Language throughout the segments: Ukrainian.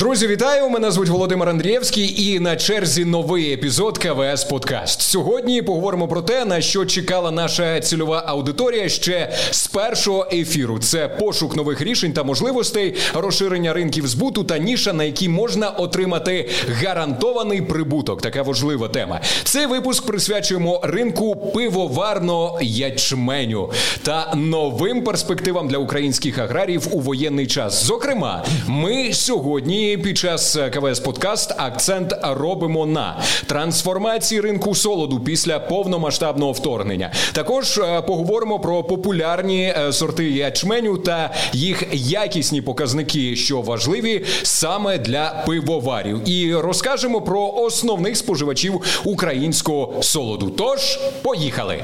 Друзі, вітаю! Мене звуть Володимир Андрієвський, і на черзі новий епізод КВС Подкаст. Сьогодні поговоримо про те, на що чекала наша цільова аудиторія ще з першого ефіру. Це пошук нових рішень та можливостей, розширення ринків збуту та ніша, на якій можна отримати гарантований прибуток. Така важлива тема. Цей випуск присвячуємо ринку пивоварного ячменю та новим перспективам для українських аграріїв у воєнний час. Зокрема, ми сьогодні під час КВС Подкаст акцент робимо на трансформації ринку солоду після повномасштабного вторгнення. Також е, поговоримо про популярні е, сорти ячменю та їх якісні показники, що важливі саме для пивоварів, і розкажемо про основних споживачів українського солоду. Тож поїхали.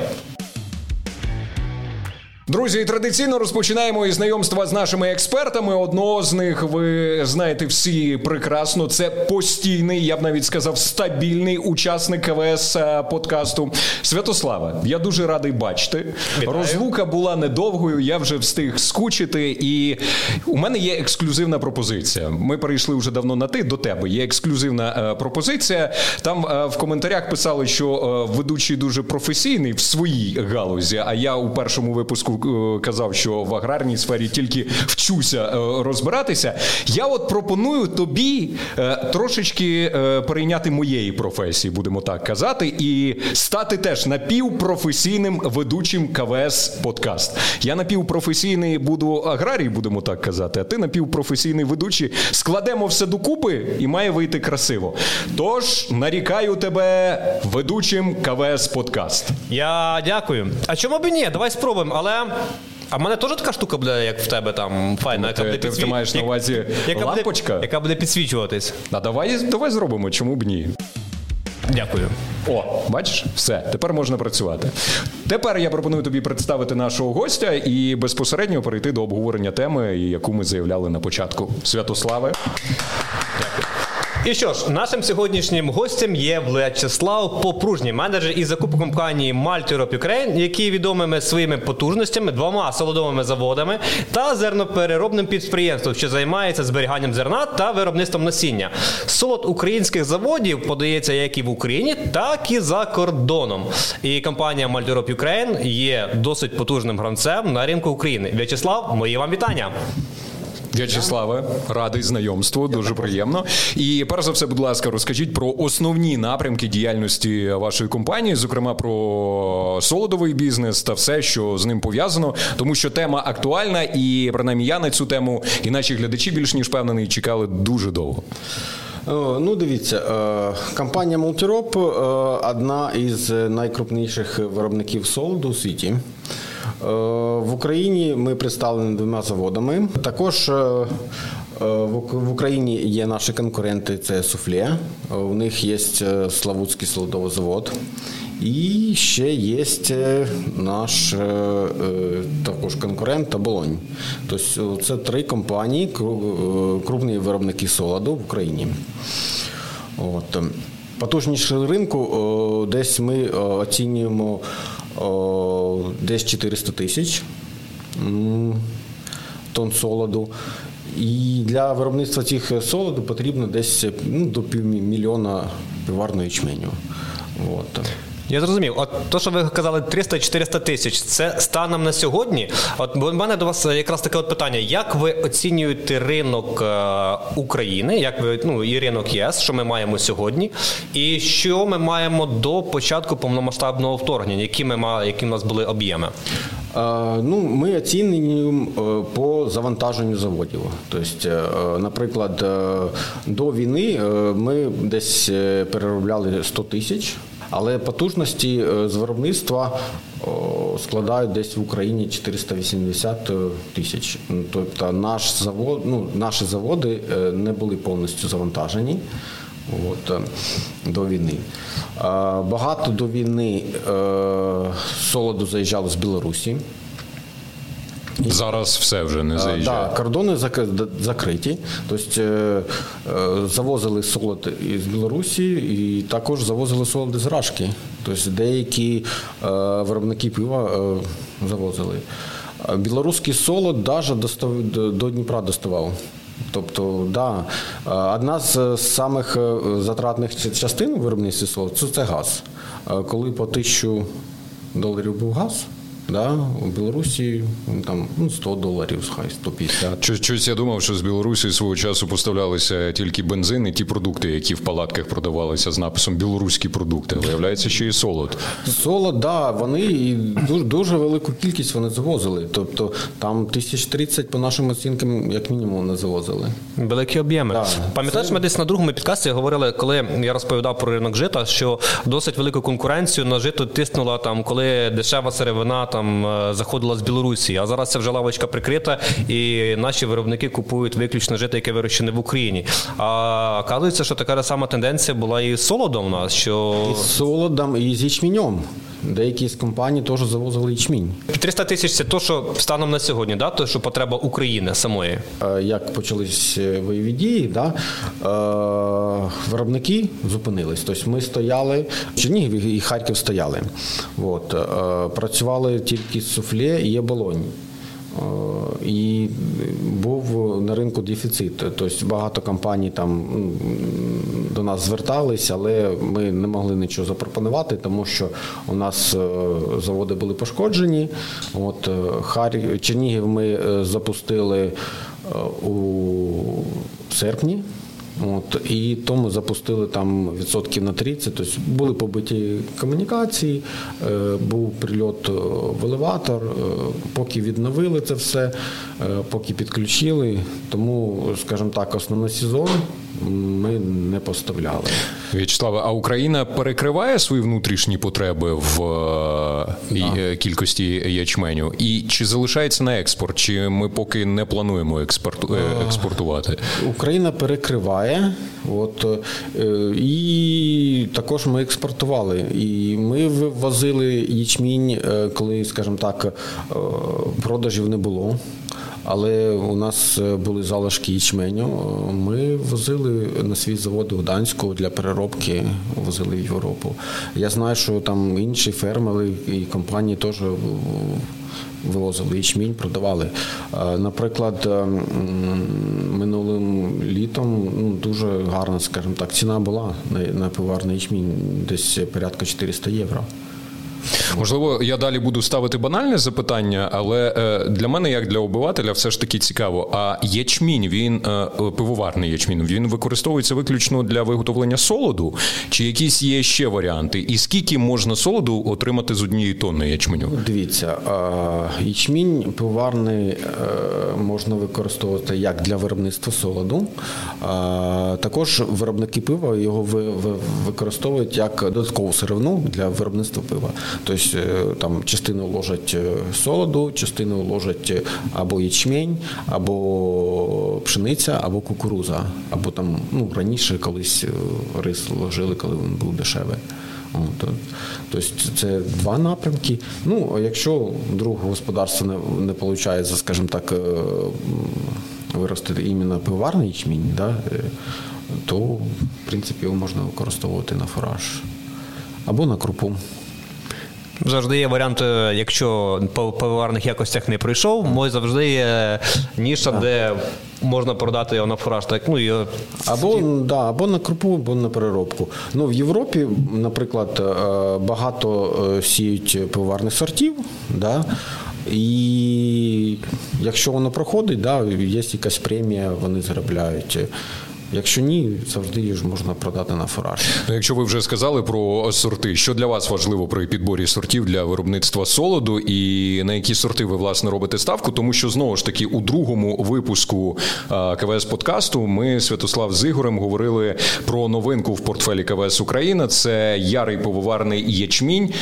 Друзі, традиційно розпочинаємо із знайомства з нашими експертами. Одного з них ви знаєте всі прекрасно. Це постійний, я б навіть сказав, стабільний учасник КВС е, подкасту. Святослава, я дуже радий бачити. Вітаю. Розлука була недовгою. Я вже встиг скучити, і у мене є ексклюзивна пропозиція. Ми перейшли вже давно на ти до тебе. Є ексклюзивна е, пропозиція. Там е, в коментарях писали, що ведучий дуже професійний в своїй галузі. А я у першому випуску. Е, казав, що в аграрній сфері тільки вчуся е, розбиратися. Я от пропоную тобі е, трошечки перейняти моєї професії, будемо так казати, і стати теж напівпрофесійним ведучим КВС подкаст. Я напівпрофесійний буду аграрій, будемо так казати. А ти напівпрофесійний ведучий. Складемо все докупи і має вийти красиво. Тож нарікаю тебе ведучим КВС подкаст. Я дякую. А чому б і ні? Давай спробуємо, але. А в мене теж така штука буде, як в тебе там файна, яка буде підсвічуватись. Ти маєш на увазі яка лампочка? Буде, яка буде підсвічуватись. А давай давай зробимо, чому б ні? Дякую. О, бачиш, все, тепер можна працювати. Тепер я пропоную тобі представити нашого гостя і безпосередньо перейти до обговорення теми, яку ми заявляли на початку. Святославе. І що ж, нашим сьогоднішнім гостем є Вячеслав Попружній, менеджер із закупу компанії Malt Europe Ukraine, який відомими своїми потужностями, двома солодовими заводами та зернопереробним підприємством, що займається зберіганням зерна та виробництвом насіння. Солод українських заводів подається як і в Україні, так і за кордоном. І компанія Malt Europe Ukraine є досить потужним гравцем на ринку України. В'ячеслав, мої вам вітання. В'ячеславе, радий знайомству, дуже приємно. І перш за все, будь ласка, розкажіть про основні напрямки діяльності вашої компанії, зокрема про солодовий бізнес та все, що з ним пов'язано, тому що тема актуальна, і принаймні я на цю тему і наші глядачі більш ніж впевнений, чекали дуже довго. Ну, дивіться, е, компанія Multirop е, одна із найкрупніших виробників солоду у світі. Е, в Україні ми представлені двома заводами. Також е, е, в Україні є наші конкуренти, це суфле. У них є Славутський солодовий завод. І ще є наш також конкурент Оболонь. Тобто це три компанії, крупні виробники солоду в Україні. От. Потужність ринку десь ми оцінюємо десь 400 тисяч тонн солоду. І для виробництва цих солоду потрібно десь ну, до півмільйона піварного ячменю. От. Я зрозумів. От то, що ви казали, 300-400 тисяч, це станом на сьогодні. От в мене до вас якраз таке от питання: як ви оцінюєте ринок е, України, як ви ну і ринок ЄС, що ми маємо сьогодні, і що ми маємо до початку повномасштабного вторгнення? Які ми які в нас були об'єми? Ну, Ми оцінюємо е, по завантаженню заводів. Тобто, е, наприклад, до війни ми десь переробляли 100 тисяч. Але потужності е, з виробництва складають десь в Україні 480 е, тисяч. Ну, тобто наш завод, ну, наші заводи е, не були повністю завантажені от, до війни. Багато до війни солоду заїжджало з Білорусі. Зараз все вже не заїжджає. Так, кордони закриті. Тобто е, е, завозили солод із Білорусі і також завозили солод з Рашки. Тобто деякі е, виробники пива завозили. Білоруський солод навіть до Дніпра доставав. Тобто, да, одна з самих затратних частин у виробництві солоду це газ. Коли по тисячу доларів був газ. Да, У Білорусі там ну, 100 доларів, хай 150. Щось я думав, що з Білорусі свого часу поставлялися тільки бензин і ті продукти, які в палатках продавалися з написом Білоруські продукти. Виявляється, ще і солод. Солод, да, вони і дуже дуже велику кількість вони завозили. Тобто там тисяч тридцять по нашим оцінкам, як мінімум, не завозили. Великі об'єми. Да. Пам'ятаєш, це... ми десь на другому підкасті говорили, коли я розповідав про ринок жита, що досить велику конкуренцію на жито тиснула там, коли дешева сировина там е, заходила з Білорусі. А зараз це вже лавочка прикрита, і наші виробники купують виключно жити, яке вирощене в Україні. А оказується, що така сама тенденція була і з солодом у нас. що... І з солодом, і з ячменем. Деякі з компаній теж завозили ячмінь. 300 тисяч це то, що станом на сьогодні, да? то, що потреба України самої. Е, як почались е, бойові дії, да? виробники зупинились. Тобто ми стояли, Чернігів і Харків стояли. От. Працювали тільки суфле і оболонь. Е, і був на ринку дефіцит. Тобто багато компаній там до нас звертались, але ми не могли нічого запропонувати, тому що у нас е, заводи були пошкоджені. От е, Харі... Чернігів ми запустили у серпні. От, І тому запустили там відсотків на 30, тобто були побиті комунікації, е, був прильот в елеватор, е, поки відновили це все, е, поки підключили. Тому, скажімо так, основний сезон ми не поставляли. В'ячеславе, а Україна перекриває свої внутрішні потреби в да. кількості ячменю? І чи залишається на експорт? Чи ми поки не плануємо експорту, експортувати? Україна перекриває, от і також ми експортували. І ми ввозили ячмінь, коли, скажімо так, продажів не було але у нас е, були залишки ячменю. Ми возили на свій завод у Гданську для переробки, возили в Європу. Я знаю, що там інші фермери і компанії теж вивозили ячмінь, продавали. Наприклад, е, минулим літом ну, дуже гарна, скажімо так, ціна була на пиварний ячмінь, десь порядка 400 євро. Можливо, я далі буду ставити банальне запитання, але е, для мене, як для обивателя, все ж таки цікаво. А ячмінь, він е, пивоварний ячмінь, він використовується виключно для виготовлення солоду, чи якісь є ще варіанти? І скільки можна солоду отримати з однієї тонни ячменю? Дивіться, ячмінь пивоварний е, можна використовувати як для виробництва солоду. Також виробники пива його використовують як додаткову сировину для виробництва пива. Тобто там частину ложать е, солоду, частину ложать е, або ячмень, або пшениця, або кукуруза, або там ну раніше колись рис ложили, коли він був дешевий. Тобто це два напрямки. Ну, якщо другого господарства не не виходить, скажімо так, виростити іменно пиварний ячмінь, да, то в принципі його можна використовувати на фураж або на крупу. Завжди є варіант, е, якщо по пивоварних якостях не прийшов, може завжди є ніша, де можна продати його на фураж. Так, ну, і... Або да, або на крупу, або на переробку. Ну, В Європі, наприклад, е, багато е, сіють пивоварних сортів. Да? І якщо воно проходить, да, є якась премія, вони заробляють. Якщо ні, завжди її ж можна продати на фураж. Ну, якщо ви вже сказали про сорти, що для вас важливо при підборі сортів для виробництва солоду, і на які сорти ви власне робите ставку? Тому що знову ж таки у другому випуску КВС подкасту ми Святослав з Ігорем говорили про новинку в портфелі КВС Україна. Це ярий пивоварний ячмінь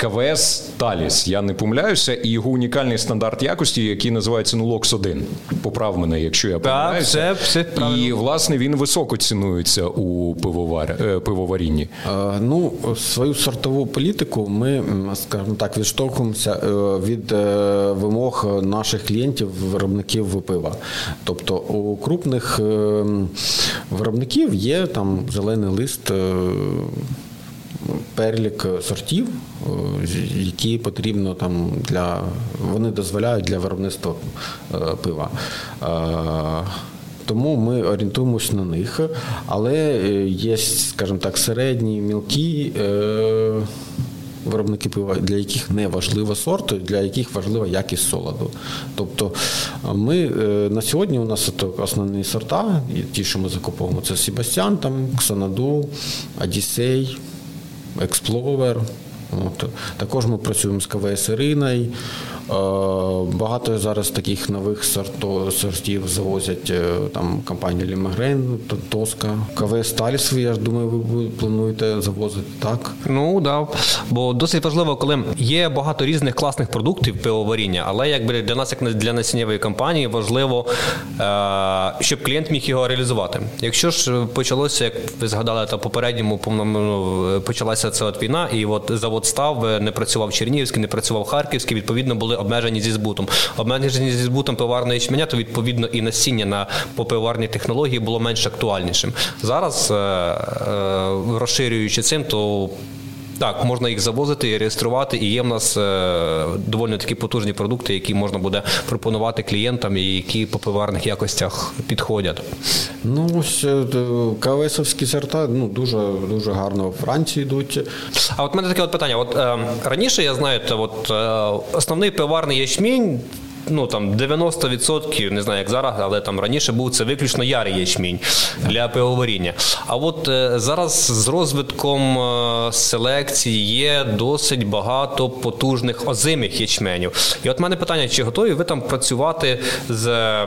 КВС Таліс. Я не помиляюся, і його унікальний стандарт якості, який називається Нулокс 1 Поправ мене, якщо я помиляюся. Так, все, все і власне він високо цінується у пивовар... Е, пивоварінні? Ну, свою сортову політику ми, скажімо так, відштовхуємося е, від е, вимог наших клієнтів, виробників пива. Тобто у крупних виробників є там зелений лист. Перелік сортів, які потрібно там для вони дозволяють для виробництва пива. Тому ми орієнтуємось на них. Але е, є, скажімо так, середні, мілкі. Е- Виробники пива, для яких не важлива сорт, для яких важлива якість солоду. Тобто ми на сьогодні у нас основні сорта, ті, що ми закуповуємо, це Себастьян, там, Ксанаду, Одіссей, Експлорер. От. Також ми працюємо з КВС Іриною. Е, багато зараз таких нових сортів завозять е, там компанія Лімагрейн, Тоска, КВС Таліс, я ж думаю, ви плануєте завозити так? Ну да. Бо досить важливо, коли є багато різних класних продуктів пивоваріння, але якби для нас, як для насіннєвої компанії, важливо, е, щоб клієнт міг його реалізувати. Якщо ж почалося, як ви згадали, та попередньому ну, почалася ця от війна, і от завод став, не працював Чернігівський, не працював Харківський, відповідно були обмежені зі збутом. Обмежені зі збутом пиварного ячменя, то відповідно і насіння на попиварні технології було менш актуальнішим. Зараз, е, е, розширюючи цим, то так, можна їх завозити і реєструвати, і є в нас е, доволі такі потужні продукти, які можна буде пропонувати клієнтам, і які по пиварних якостях підходять. Ну ось е, КВСовські сорта ну дуже дуже гарно в Франції йдуть. А от мене таке от питання: от е, раніше я знаю, от е, основний пиварний ячмінь ну там 90%, не знаю як зараз, але там раніше був це виключно ярий ячмінь для пивоваріння. А от е, зараз з розвитком е, селекції є досить багато потужних озимих ячменів. І от мене питання: чи готові ви там працювати з?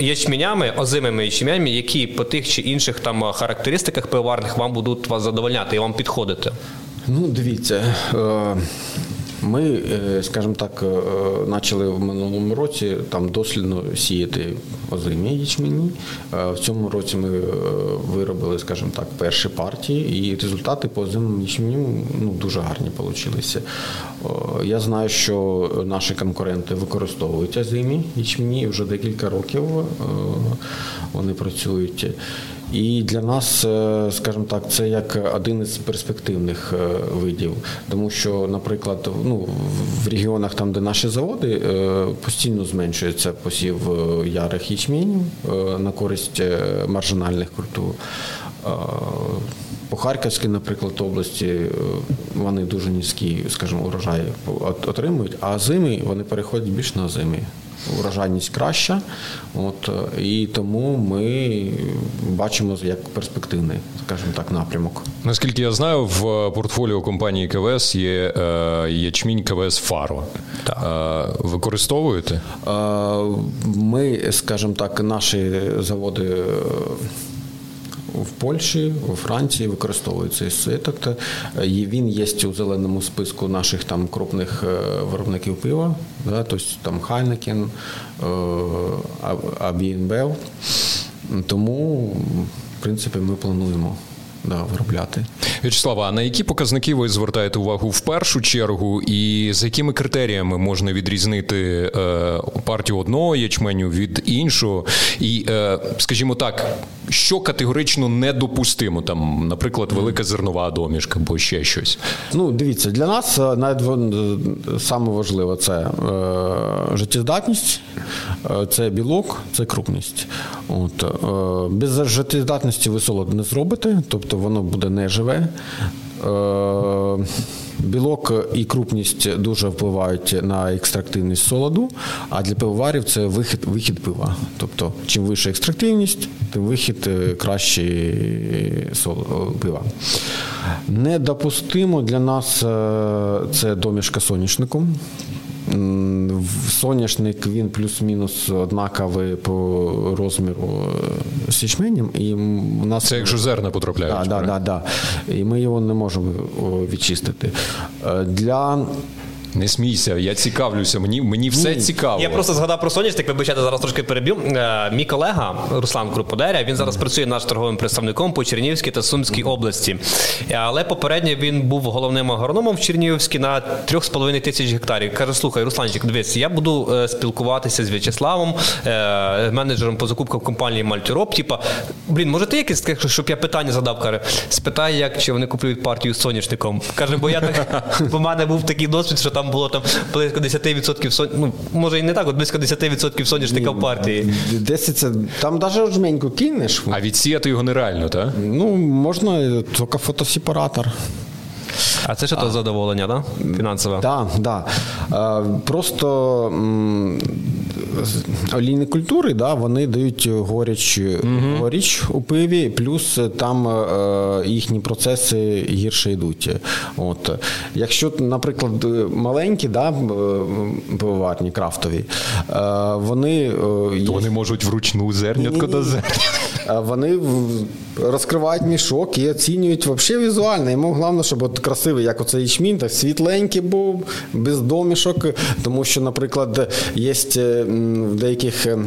Ячменями, озимими ячменями, які по тих чи інших там характеристиках пиварних вам будуть вас задовольняти і вам підходити? Ну, дивіться. Е- ми, е, скажімо так, е, почали в минулому році там дослідно сіяти озимі ячмені. В цьому році ми е, виробили, скажімо так, перші партії, і результати по озимому ячменю ну, дуже гарні вийшли. Я знаю, що наші конкуренти використовують озимі ячмені вже декілька років вони працюють. І для нас, е, скажімо так, це як один із перспективних е, видів, тому що, наприклад, ну в регіонах, там де наші заводи, е, постійно зменшується посів ярих ячменів на користь маржинальних культур. По Харківській, наприклад, області вони дуже низькі, скажімо, урожаї отримують, а зими вони переходять більш на зими урожайність краща. От, І тому ми бачимо як перспективний, скажімо так, напрямок. Наскільки я знаю, в портфоліо компанії КВС є е, ячмінь КВС Фаро. Так. Е, використовуєте? Е, ми, скажімо так, наші заводи в Польщі, у Франції використовується цей. Він є у зеленому списку наших там крупних е, виробників пива, да, тобто там Хайнекен, Абінбел. Тому, в принципі, ми плануємо да, виробляти. В'ячеслава, а на які показники ви звертаєте увагу в першу чергу, і за якими критеріями можна відрізнити е, партію одного ячменю від іншого? І, е, скажімо так, що категорично недопустимо, там, наприклад, велика зернова домішка або ще щось? Ну, дивіться, для нас е, саме важливе це е, життєздатність, це білок, це крупність. От, е, Без життєздатності ви солод не зробите, тобто воно буде неживе. Е, білок і крупність дуже впливають на екстрактивність солоду, а для пивоварів це вихід вихід пива. Тобто, чим вища екстрактивність, тим вихід е, кращий пива. Недопустимо для нас е, це домішка соняшнику. Соняшник він плюс-мінус однаковий по розміру е, з ячменем. І у нас Це якщо зерна потрапляють. Да, да, да, да. І ми його не можемо відчистити. Е, для не смійся, я цікавлюся. Мені мені все Ні. цікаво. Я просто згадав про соняшник, вибачайте, зараз трошки переб'ю. Е, мій колега Руслан Круподеря, він зараз працює наш торговим представником по Чернігівській та Сумській області. Але попередньо він був головним агрономом в Чернігівській на 3,5 тисяч гектарів. Каже: слухай, Русланчик, дивись, я буду е, спілкуватися з В'ячеславом, е, менеджером по закупкам компанії Мальтюроп. Типа, блін, може ти якесь, щоб я питання задав, каже, спитай, як чи вони купують партію з соняшником. Каже, бо я так, бо в мене був такий досвід, що там там було там близько 10% сон... ну, може і не так, от близько 10% соняшника в партії. 10 це там навіть жменьку кинеш. А відсіяти його нереально, так? Ну, можна тільки фотосепаратор. А це що то задоволення, да? Фінансове? Так, да, да. Е, Просто м, олійні культури, да, вони дають горіч, горіч у пиві, плюс там е, їхні процеси гірше йдуть. От. Якщо, наприклад, маленькі да, пивоварні, крафтові, е, вони, е, є- Вони можуть вручну зернятко до зерня. Вони розкривають мішок і оцінюють взагалі візуально. Йому головне, щоб от красивий, як оцей ячмінь, так світленький був, без домішок. Тому що, наприклад, є в деяких е,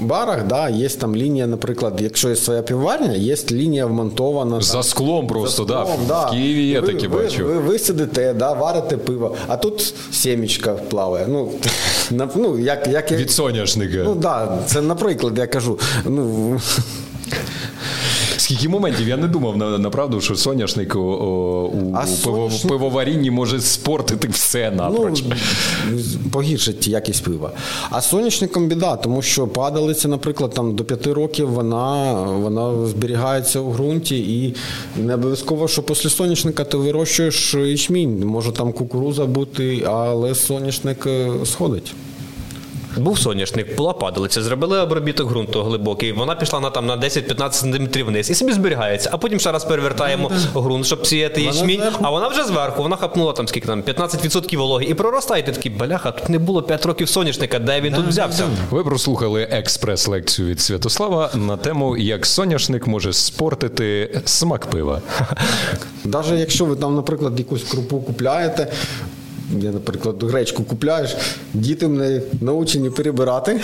барах, да, є там лінія, наприклад, якщо є своя півварня, є лінія вмонтована. За склом просто, за да. склом, В Києві є ви, такі, ви, бачу. Ви, ви сидите, да, варите пиво, а тут сімечка плаває. Ну, на- ну, як, як, Від соняшника. Ну да, це наприклад, я кажу. Ну, Скільки моментів я не думав на, направду, що соняшник у А пиво, соняшник- пивоварінні може спортити все ну, погіршить якість пива. А соняшником біда, тому що падалиця, наприклад, там до 5 років вона, вона зберігається у ґрунті, і не обов'язково, що після соняшника ти вирощуєш ячмінь. Може там кукуруза бути, але соняшник е, сходить. Був соняшник, була падалиця, зробили обробіток ґрунту глибокий, вона пішла на там на 10-15 см вниз і собі зберігається. А потім ще раз перевертаємо ґрунт, щоб сіяти ячмінь, а вона вже зверху, вона хапнула там скільки там 15% вологи і проростає. Ти такий, бляха, тут не було 5 років соняшника, де він тут взявся? Ви прослухали експрес-лекцію від Святослава на тему, як соняшник може спортити смак пива. Навіть якщо ви там, наприклад, якусь крупу купляєте, я, наприклад, гречку купляєш, діти мене научені перебирати.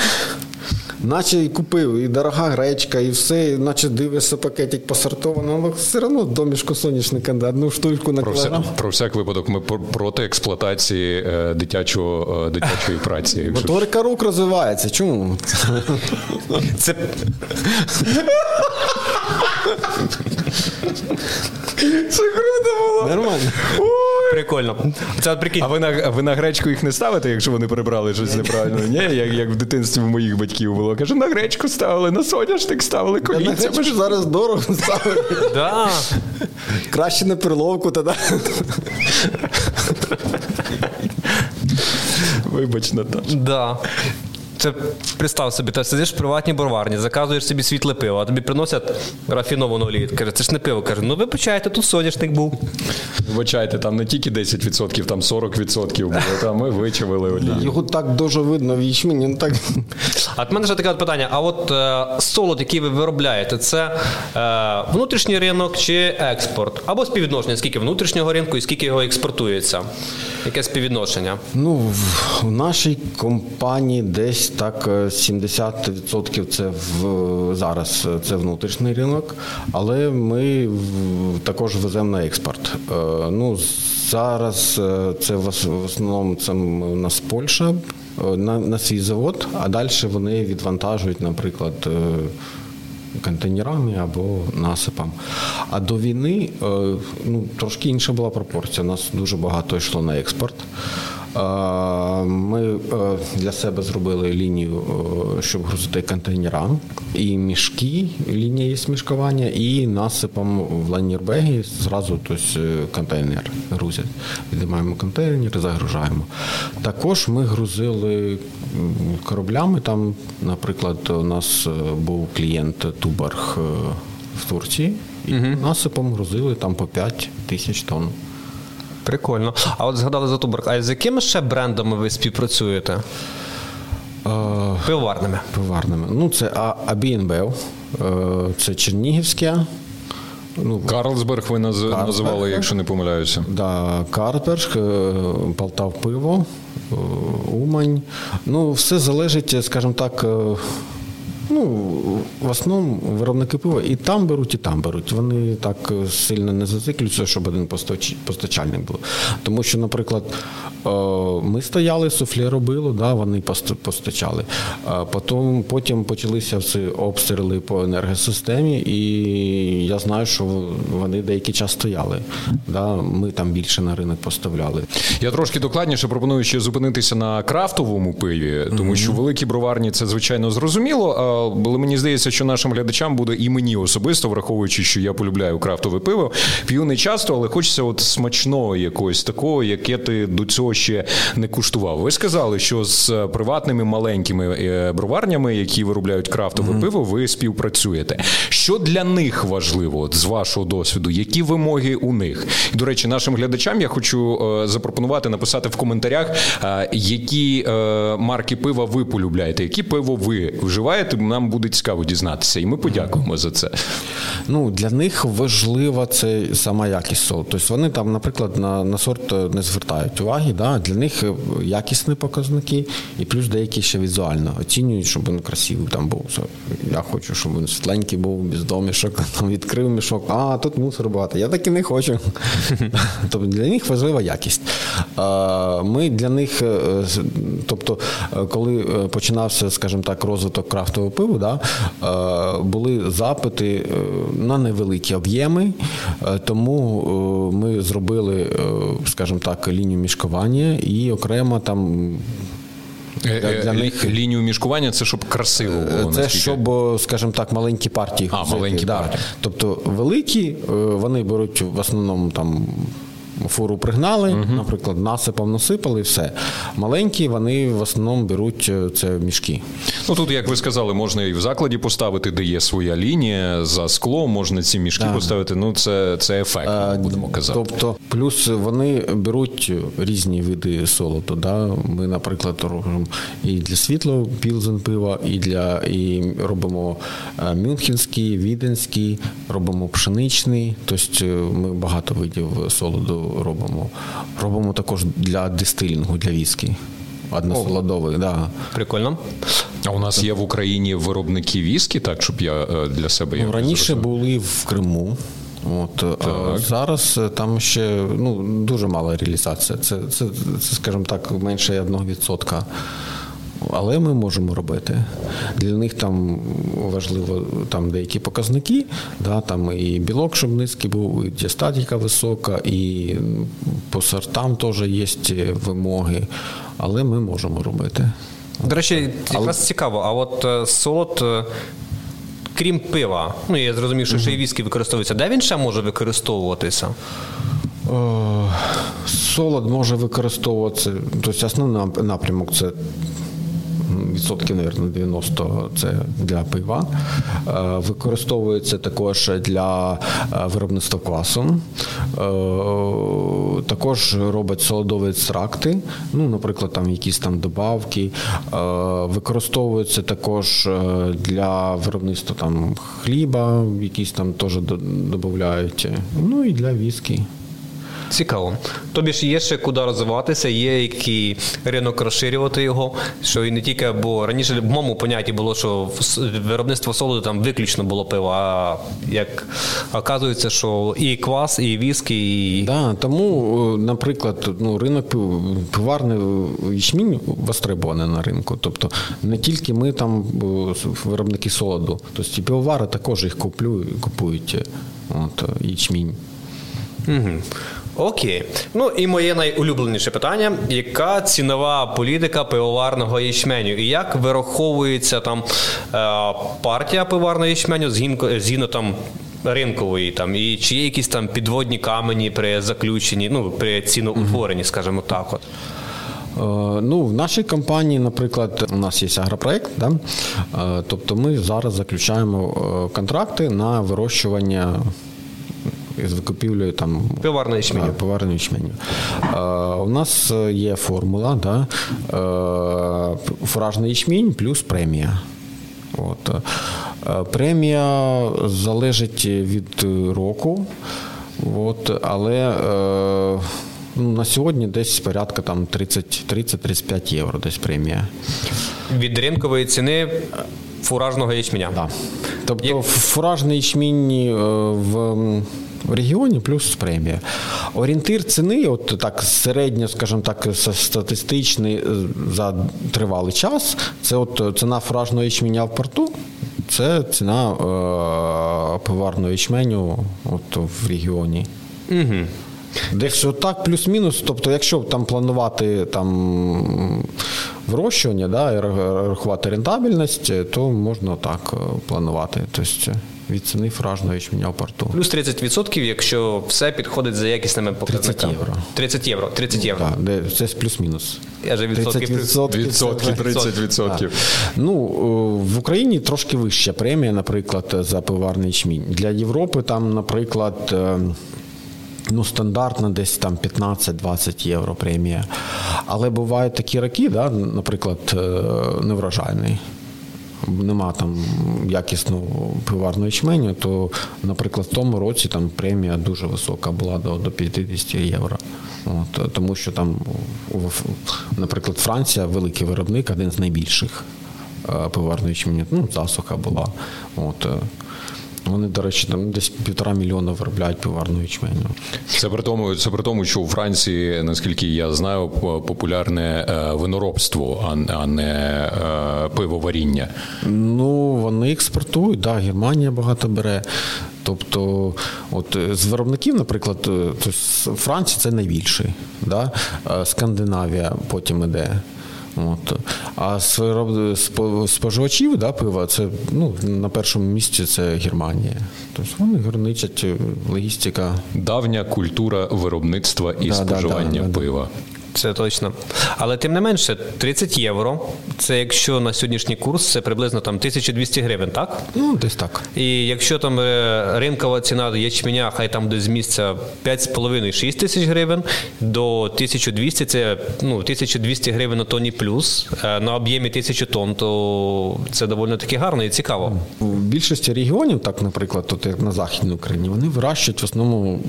Наче і купив, і дорога гречка, і все, і наче дивишся пакетик посортовано, але все одно домішку соняшника одну штучку на Про, вся, про всяк випадок ми проти експлуатації е, дитячого, е, дитячої праці. Моторика рук розвивається. Чому? Це Це круто було. Нормально. Прикольно. Це от прикинь. А ви на, ви на гречку їх не ставите, якщо вони прибрали щось неправильно? Ні, як, як в дитинстві моїх батьків було. Каже, на гречку ставили, на соняшник ставили, На колінцями. гречку зараз дорого ставити. Да. Краще на перловку тоді. Вибач, Наташ. Да. Це представ собі, ти сидиш в приватній борварні, заказуєш собі світле пиво, а тобі приносять рафіновану олію. Каже, це ж не пиво. Каже, ну вибачайте, тут соняшник був. Вибачайте, там не тільки 10%, там 40% було. Там ми вичавили олію. Його так дуже видно в ячміні. Ну, так... А от мене ще таке от питання: а от е, солод, який ви виробляєте, це е, внутрішній ринок чи експорт? Або співвідношення, скільки внутрішнього ринку і скільки його експортується? Яке співвідношення? Ну, в, в нашій компанії десь так е, 70% це в, зараз е, це внутрішній ринок, але ми також веземо на експорт. Е, ну, зараз е, це в, основному це у нас Польща е, на, на свій завод, а далі вони відвантажують, наприклад. е, Контейнерами або насипом. А до війни е, ну, трошки інша була пропорція. У нас дуже багато йшло на експорт. Ми е, для себе зробили лінію, е, щоб грузити контейнера, і мішки, лінія є мішкування, і насипом в лайнербегі зразу тобто, е, контейнер грузять. Відіймаємо контейнер, загружаємо. Також ми грузили кораблями. Там, наприклад, у нас був клієнт Тубарг в Турції, і насипом грузили там по 5 тисяч тонн. Прикольно. А от згадали за Туборг. А з якими ще брендами ви співпрацюєте? Е, Пивоварними. Пиварними. Ну, це А- Абінбев, е, це Чернігівське. Ну, Карлсберг ви наз... Карлсберг, називали, якщо не помиляюся. Да, Карперш, е, Полтав пиво, Умань. Ну, все залежить, скажімо так, Ну, в основному виробники пива і там беруть, і там беруть. Вони так сильно не зациклюються, щоб один постачальник був. Тому що, наприклад, е, ми стояли, суфле робило, да, вони постачали. Потім, потім почалися всі обстріли по енергосистемі, і я знаю, що вони деякий час стояли. Да, Ми там більше на ринок поставляли. Я трошки докладніше пропоную ще зупинитися на крафтовому пиві, тому що великі броварні це звичайно зрозуміло. Але мені здається, що нашим глядачам буде і мені особисто, враховуючи, що я полюбляю крафтове пиво. П'ю не часто, але хочеться от смачного якогось такого, яке ти до цього ще не куштував. Ви сказали, що з приватними маленькими е, броварнями, які виробляють крафтове mm-hmm. пиво, ви співпрацюєте. Що для них важливо от, з вашого досвіду? Які вимоги у них? До речі, нашим глядачам я хочу е, запропонувати написати в коментарях, е, які марки пива ви полюбляєте, які пиво ви вживаєте нам буде цікаво дізнатися, і ми подякуємо за це. Ну для них важлива це сама якість солу. Тобто вони там, наприклад, на на сорт не звертають уваги. Да? Для них якісні показники, і плюс деякі ще візуально оцінюють, щоб він красивий там був. Я хочу, щоб він світленький був, без домішок, там відкрив мішок, а тут мусор багато. Я так і не хочу. Тобто для них важлива якість. Ми для них, е, тобто, е, коли е, починався, скажімо так, розвиток крафтового пива, да, були запити на невеликі об'єми, тому ми зробили, скажімо так, лінію мішкування і окремо там. Для, для них лінію мішкування це щоб красиво було. Це наскільки? щоб, скажімо так, маленькі партії. А, маленькі да. партії. Тобто великі, вони беруть в основному там фуру пригнали, угу. наприклад, насипом насипали і все. Маленькі вони в основному беруть е, це мішки. Ну тут, як ви сказали, можна і в закладі поставити, де є своя лінія за скло, можна ці мішки так. поставити. Ну це це ефект, а, будемо казати. Тобто, плюс вони беруть різні види солоду. Да? Ми, наприклад, робимо і для світло пілзен пива, і для і робимо е, мюнхенський, віденський, робимо пшеничний. Тобто ми багато видів солоду робимо. Робимо також для дистилінгу, для віскі. Односолодовий, да. Прикольно. А у нас є в Україні виробники віскі, так, щоб я е, для себе ну, раніше були в Криму. От а зараз там ще ну дуже мала реалізація. Це, це, це скажімо так, менше 1% але ми можемо робити. Для них там важливо там деякі показники, да, там і білок, щоб низький був, і діастатіка висока, і по сортам теж є вимоги, але ми можемо робити. До речі, якраз але... цікаво, а от е, солод. Е, крім пива, ну я зрозумів, що ще й віскі використовується. Де він ще може використовуватися? Солод може використовуватися, тобто основний напрямок це відсотків, мабуть, 90 це для пива. Е, використовується також для е, виробництва квасу. Е, також робить солодові екстракти, ну, наприклад, там якісь там добавки. Використовується також для виробництва там хліба, якісь там теж додають. Ну і для віскі. Цікаво. Тобі ж є ще куди розвиватися, є який ринок розширювати його, що і не тільки, бо раніше в моєму понятті було, що виробництво солоду там виключно було пиво, а як оказується, що і квас, і віскі, і. Да, тому, наприклад, ну, ринок пиварний ячмінь востребований на ринку. Тобто не тільки ми там виробники солоду, тобто і пивовари також їх куплю, купують от, ячмінь. Угу. Окей. Ну і моє найулюбленіше питання: яка цінова політика пивоварного ячменю? І як вираховується там е, партія пивоварного ячменю згідно там ринкової, там, і чи є якісь там підводні камені при заключенні, ну при ціноутворенні, скажімо так. от? Е, ну, В нашій компанії, наприклад, у нас є агропроект, да? Е, тобто ми зараз заключаємо е, контракти на вирощування з закупівлею там пиварне ячменю. Пиварне ячменю. У нас є формула, да? фуражний ячмінь плюс премія. От. Премія залежить від року, от, але ну, на сьогодні десь порядка 30-35 євро десь премія. від ринкової ціни фуражного ячменя. Да. Тобто Як- фуражний ячмінь е, в в регіоні плюс премія. Орієнтир ціни, от так середньо, скажімо так, статистичний е, за тривалий час, це от ціна фуражного ячменя в порту, це ціна е, пиварного ячменю от в регіоні. Угу. Десь отак плюс-мінус. Тобто, якщо там планувати там вирощування, да, і рахувати рентабельність, то можна так е, планувати. Тобто від ціни фуражного ячменя в порту. Плюс 30%, якщо все підходить за якісними показниками. євро. 30 євро. 30 євро. Так, де це плюс-мінус. Я же відсотки плюс. Відсотки, 30%. Так. Ну, в Україні трошки вища премія, наприклад, за пиварний ячмінь. Для Європи там, наприклад, е, ну, стандартна десь там 15-20 євро премія. Але бувають такі роки, да, наприклад, е, неврожайний. Нема там якісного пиварного ячменю, то, наприклад, в тому році там премія дуже висока була до, до 50 євро. От, тому що там, наприклад, Франція великий виробник, один з найбільших е, пиварного ячменю. Ну, засуха була. От, е, вони, до речі, там десь півтора мільйона виробляють пиварного ячменю. Це при тому, це при тому, що у Франції, наскільки я знаю, популярне е, виноробство, а, не е, пивоваріння. Ну, вони експортують, да, Германія багато бере. Тобто, от е, з виробників, наприклад, е, то Франція це найбільший, да? Скандинавія потім іде. От. А з споживачів да, пива, це ну, на першому місці це Германія. Тобто вони граничать е, логістика. Давня культура виробництва і Да, споживання да, да, да. пива. Це точно. Але тим не менше, 30 євро. Це якщо на сьогоднішній курс, це приблизно там 1200 гривень, так? Ну, десь так. І якщо там е, ринкова ціна ячменя, хай там десь з місця 5,5-6 тисяч гривень, до 1200 це ну, 1200 гривень на тонні плюс. На об'ємі 1000 тонн, то це доволі таки гарно і цікаво. В більшості регіонів, так, наприклад, тут як на Західній Україні, вони вирощують в основному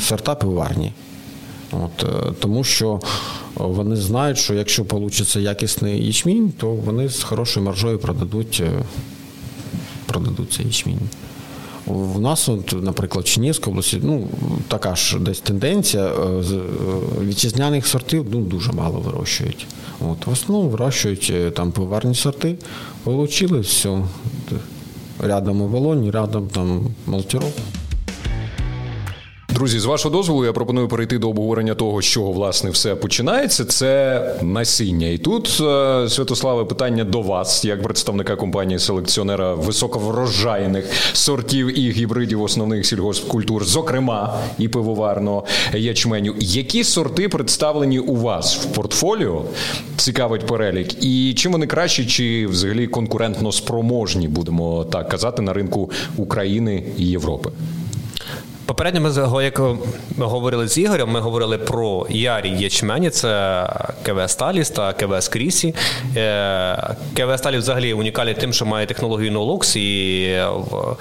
сорта пиварні. От, е, тому що вони знають, що якщо вийде якісний ячмінь, то вони з хорошою маржою продадуть, е, продадуть цей ячмінь. У нас, от, наприклад, в Чернігівській області, ну, така ж десь тенденція, е, вітчизняних сортів ну, дуже мало вирощують. От, в основному вирощують там пиварні сорти, получили все. Рядом оболонь, рядом там Малтіров. Друзі, з вашого дозволу, я пропоную перейти до обговорення того, з чого власне все починається. Це насіння. І тут, е, Святославе, питання до вас, як представника компанії селекціонера високоврожайних сортів і гібридів основних сільгоспкультур, зокрема і пивоварного ячменю. Які сорти представлені у вас в портфоліо? Цікавить перелік, і чим вони кращі, чи взагалі конкурентно спроможні, будемо так казати, на ринку України і Європи? Попередньо ми як ми говорили з Ігорем, ми говорили про ярі ячмені, це КВ Сталіс та КВ Скрісі. Е, КВ Сталіс взагалі унікальний тим, що має технологію Nolux і е, в-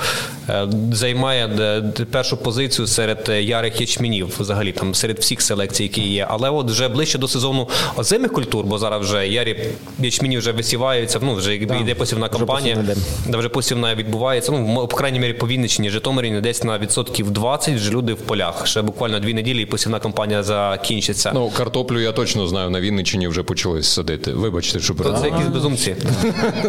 е, займає першу позицію серед ярих ячменів, взагалі там серед всіх селекцій, які є. Але от вже ближче до сезону озимих культур, бо зараз вже ярі ячмені вже висіваються, ну вже йде посівна кампанія. вже посівна відбувається. Ну, по крайній мірі, по Вінниччині, Житомирі десь на відсотків 20 вже люди в полях. Ще буквально дві неділі і посівна кампанія закінчиться. Ну, картоплю я точно знаю, на Вінниччині вже почали садити. Вибачте, що То це якісь безумці.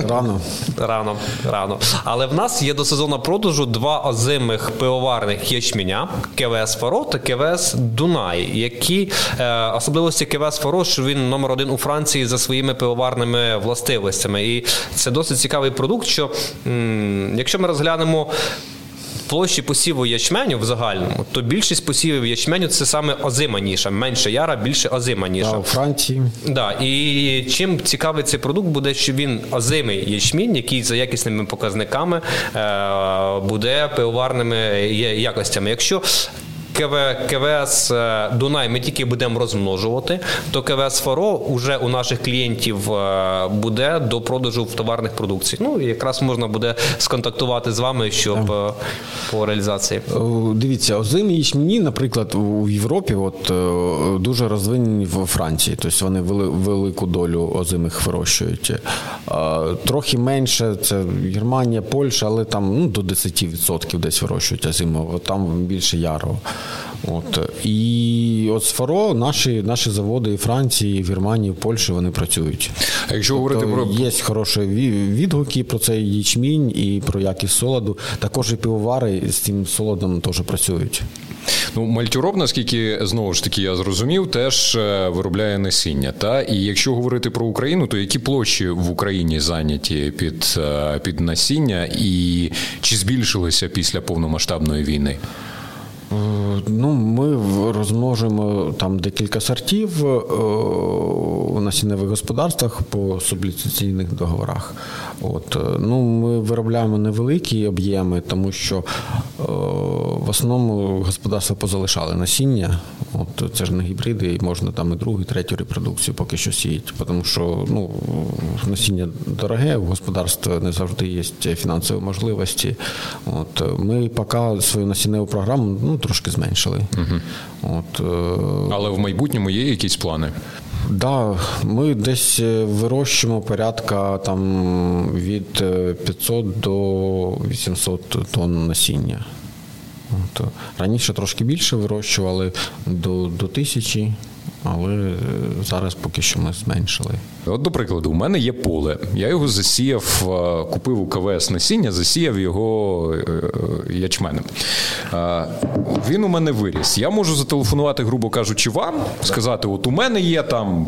Рано. Рано, рано. Але в нас є до сезону продажу два озимих пивоварних ячменя КВС Фаро та КВС Дунай, які е, особливості КВС Фаро, що він номер один у Франції за своїми пивоварними властивостями. І це досить цікавий продукт, що м, якщо ми розглянемо. Площі посіву ячменю в загальному, то більшість посівів ячменю це саме озима ніша. Менше яра, більше озима ніша. Да, у Франції. Да, і чим цікавий цей продукт буде, що він озимий ячмінь, який за якісними показниками е, буде пивоварними якостями. Якщо КВ, КВС е, Дунай ми тільки будемо розмножувати, то КВС Фаро вже у наших клієнтів е, буде до продажу в товарних продукцій. Ну і якраз можна буде сконтактувати з вами, щоб е, по реалізації. Дивіться, озимі ячмені, наприклад, у Європі от, дуже розвинені в Франції. Тобто вони велику долю озимих вирощують. Трохи менше це Германія, Польща, але там ну, до 10% десь вирощують озимого, там більше ярого. От. І от з Фаро наші наші заводи і Франції, і Германії, в Польщі вони працюють. А якщо тобто говорити про є хороші відгуки про цей ячмінь і про якість солоду, також і пивовари з цим солодом теж працюють. Ну, Мальтюроб, наскільки знову ж таки я зрозумів, теж е, виробляє насіння. Та? І якщо говорити про Україну, то які площі в Україні зайняті під, е, під насіння, і чи збільшилися після повномасштабної війни? Е, ну, Ми розмножуємо там декілька сортів е, у насінневих господарствах по субліційних договорах. От. Е, ну, Ми виробляємо невеликі об'єми, тому що в основному господарства позалишали насіння. От Це ж не гібриди, і можна там і другу, і третю репродукцію поки що сіяти, тому що ну, насіння дороге, у господарства не завжди є фінансові можливості. От Ми поки свою насінневу програму ну, трошки зменшили. Угу. От, е, Але в майбутньому є якісь плани? Так, да, ми десь е, вирощуємо порядка там від 500 е, до 800 тонн насіння. От, Раніше трошки більше вирощували до, до тисячі але зараз поки що ми зменшили. От, до прикладу, у мене є поле. Я його засіяв, е, купив у КВС насіння, засіяв його е, ячменем. Він у мене виріс. Я можу зателефонувати, грубо кажучи, вам, сказати: от у мене є там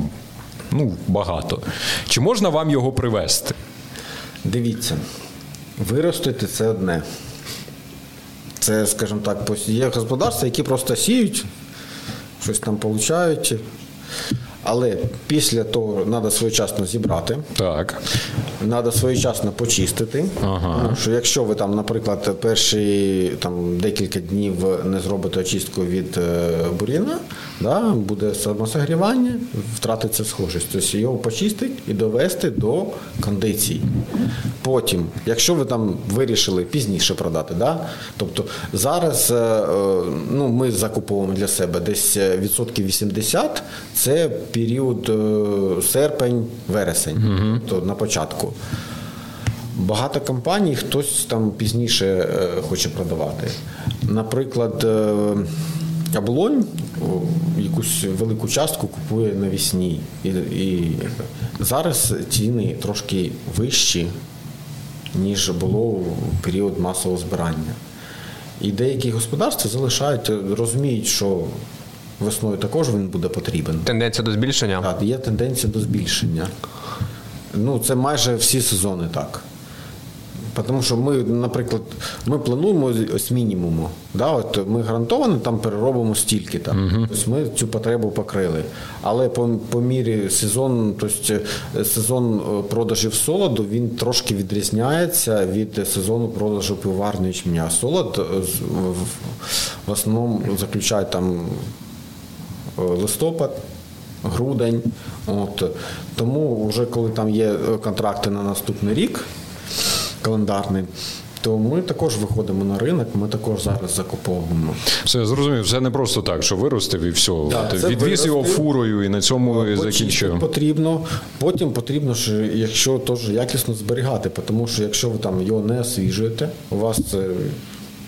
ну, багато. Чи можна вам його привезти? Дивіться, виростити це одне. Це, скажімо так, є господарства, які просто сіють щось там получають. Але після того треба своєчасно зібрати. Так. Треба своєчасно почистити. Ага. Ну, що Якщо ви там, наприклад, перші там, декілька днів не зробите очистку від е, буріна, да, буде самосогрівання, втратиться схожість. Тобто його почистити і довести до кондиції. Потім, якщо ви там вирішили пізніше продати, да, тобто зараз е, е, ну, ми закуповуємо для себе десь відсотків 80 це період серпень-вересень, угу. то на початку. Багато компаній хтось там пізніше хоче продавати. Наприклад, Оболонь якусь велику частку купує навісні. І, і зараз ціни трошки вищі, ніж було в період масового збирання. І деякі господарства залишають, розуміють, що весною також він буде потрібен. Тенденція до збільшення? Так, є тенденція до збільшення. Ну, Це майже всі сезони так. Тому що ми, наприклад, ми плануємо з мінімуму. Да, от Ми гарантовано там переробимо стільки. Там. Uh-huh. Тобто Ми цю потребу покрили. Але по по мірі сезон, тобто сезон е, продажів солоду він трошки відрізняється від сезону продажу пиварної ячменя. Солод е, в основному заключає там листопад. Грудень, От. тому вже коли там є контракти на наступний рік, календарний. То ми також виходимо на ринок, ми також зараз закуповуємо. Все зрозумів, це не просто так, що виростив і все. Да, відвіз виростив. його фурою і на цьому і закінчив. Потрібно, потім потрібно, що якщо теж якісно зберігати, тому що якщо ви там його не освіжуєте, у вас це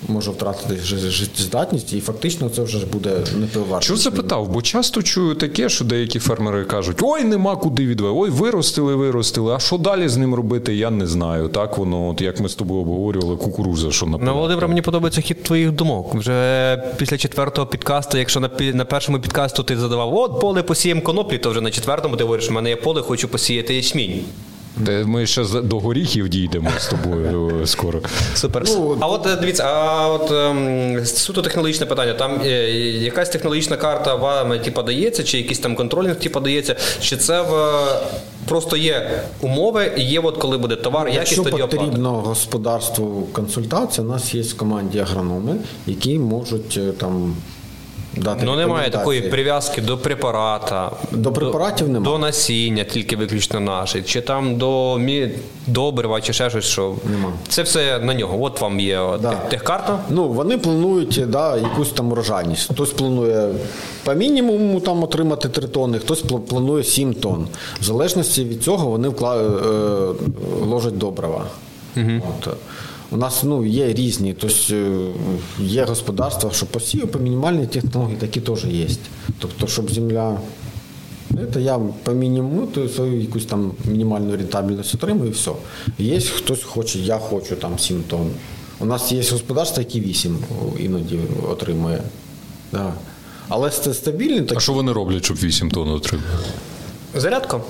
може втратити життєздатність, і фактично це вже буде не пивоварто. Що запитав? Бо часто чую таке, що деякі фермери кажуть: ой, нема куди відвести, ой, виростили, виростили. А що далі з ним робити? Я не знаю. Так воно, от як ми з тобою обговорювали, кукуруза, що напевно. Ну, Володимир, мені подобається хід твоїх думок. Вже після четвертого підкасту, якщо на на першому підкасту ти задавав, от поле посіємо коноплі, то вже на четвертому ти говориш, у мене є поле, хочу посіяти ячмінь. Ми ще до горіхів дійдемо з тобою е, скоро. Супер. Ну, а от е, дивіться, а от ем, суто технологічне питання. Там е, якась технологічна карта вам типу, дається, чи якийсь там контролінг типу, дається, чи це в. Просто є умови, і є, от коли буде товар, якість тоді оплата. потрібно господарству консультація, у нас є в команді агрономи, які можуть там дати Ну немає такої прив'язки до препарата. До препаратів до, нема. До насіння, тільки виключно наше. Чи там до мі... добрива, чи ще щось, що. Нема. Це все на нього. От вам є Да. техкарта. Ну, вони планують да, якусь там урожайність. Хтось планує по мінімуму там отримати 3 тонни, хтось планує 7 тонн. В залежності від цього вони вкла... е, ложать добрива. От. У нас ну, є різні, тобто е, є господарства, що посів по мінімальній технології, такі теж є. Тобто, щоб земля. Це я по мінімуму свою якусь там мінімальну рентабельність отримую і все. Є хтось хоче, я хочу там 7 тонн. У нас є господарства, які 8 іноді отримує. Да. Але це стабільно, так А що вони роблять, щоб 8 тонн отримати? Зарядка.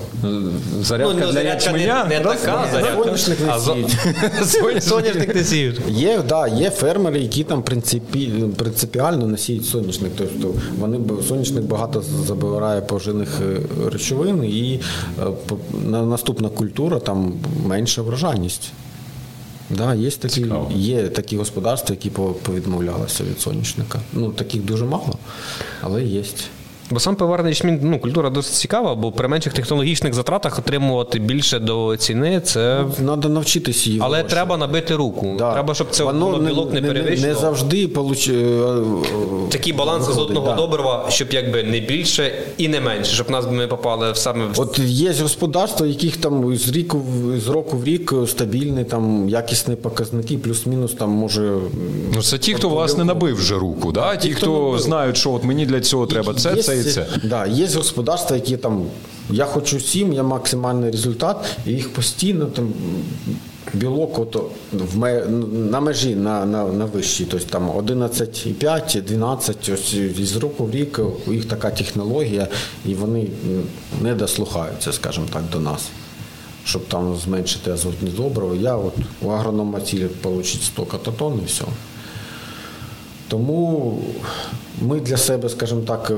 Зарядка ну, для зарядка не, ячменя? не Раз- така зарядка. соняшник не сіють. Соняшник не сіють. Є, да, є фермери, які там принципі, принципіально насіють соняшник. Тобто вони соняшник багато забирає поживних е, речовин, і е, на- наступна культура там менша врожайність. Да, є такі, Цікаво. є такі господарства, які по- повідмовлялися від соняшника. Ну, таких дуже мало, але є. Бо сам пиварний ячмінь, ну, культура досить цікава, бо при менших технологічних затратах отримувати більше до ціни це. Треба навчитися її. Але треба набити руку. Да. Треба, щоб це Воно білок не, не, перевищувало. не завжди получ... е, Такий баланс з одного да. добрива, щоб якби не більше і не менше, щоб нас ми попали в саме в От є господарства, яких там з ріку з року в рік стабільні, там якісні показники, плюс-мінус там може. Ну, це ті, хто власне набив вже руку, да? ті, хто хто знають, що от мені для цього треба це, Є- це і. Да, є господарства, які там я хочу сім, я максимальний результат, і їх постійно там. Білок ото в на межі на, на, на вищій, тобто там 11,5, 12, ось із року в рік у їх така технологія, і вони не дослухаються, скажімо так, до нас. Щоб там зменшити азотні добрива. Я от у агронома ціль отримати 100 кататон і все. Тому ми для себе, скажімо так,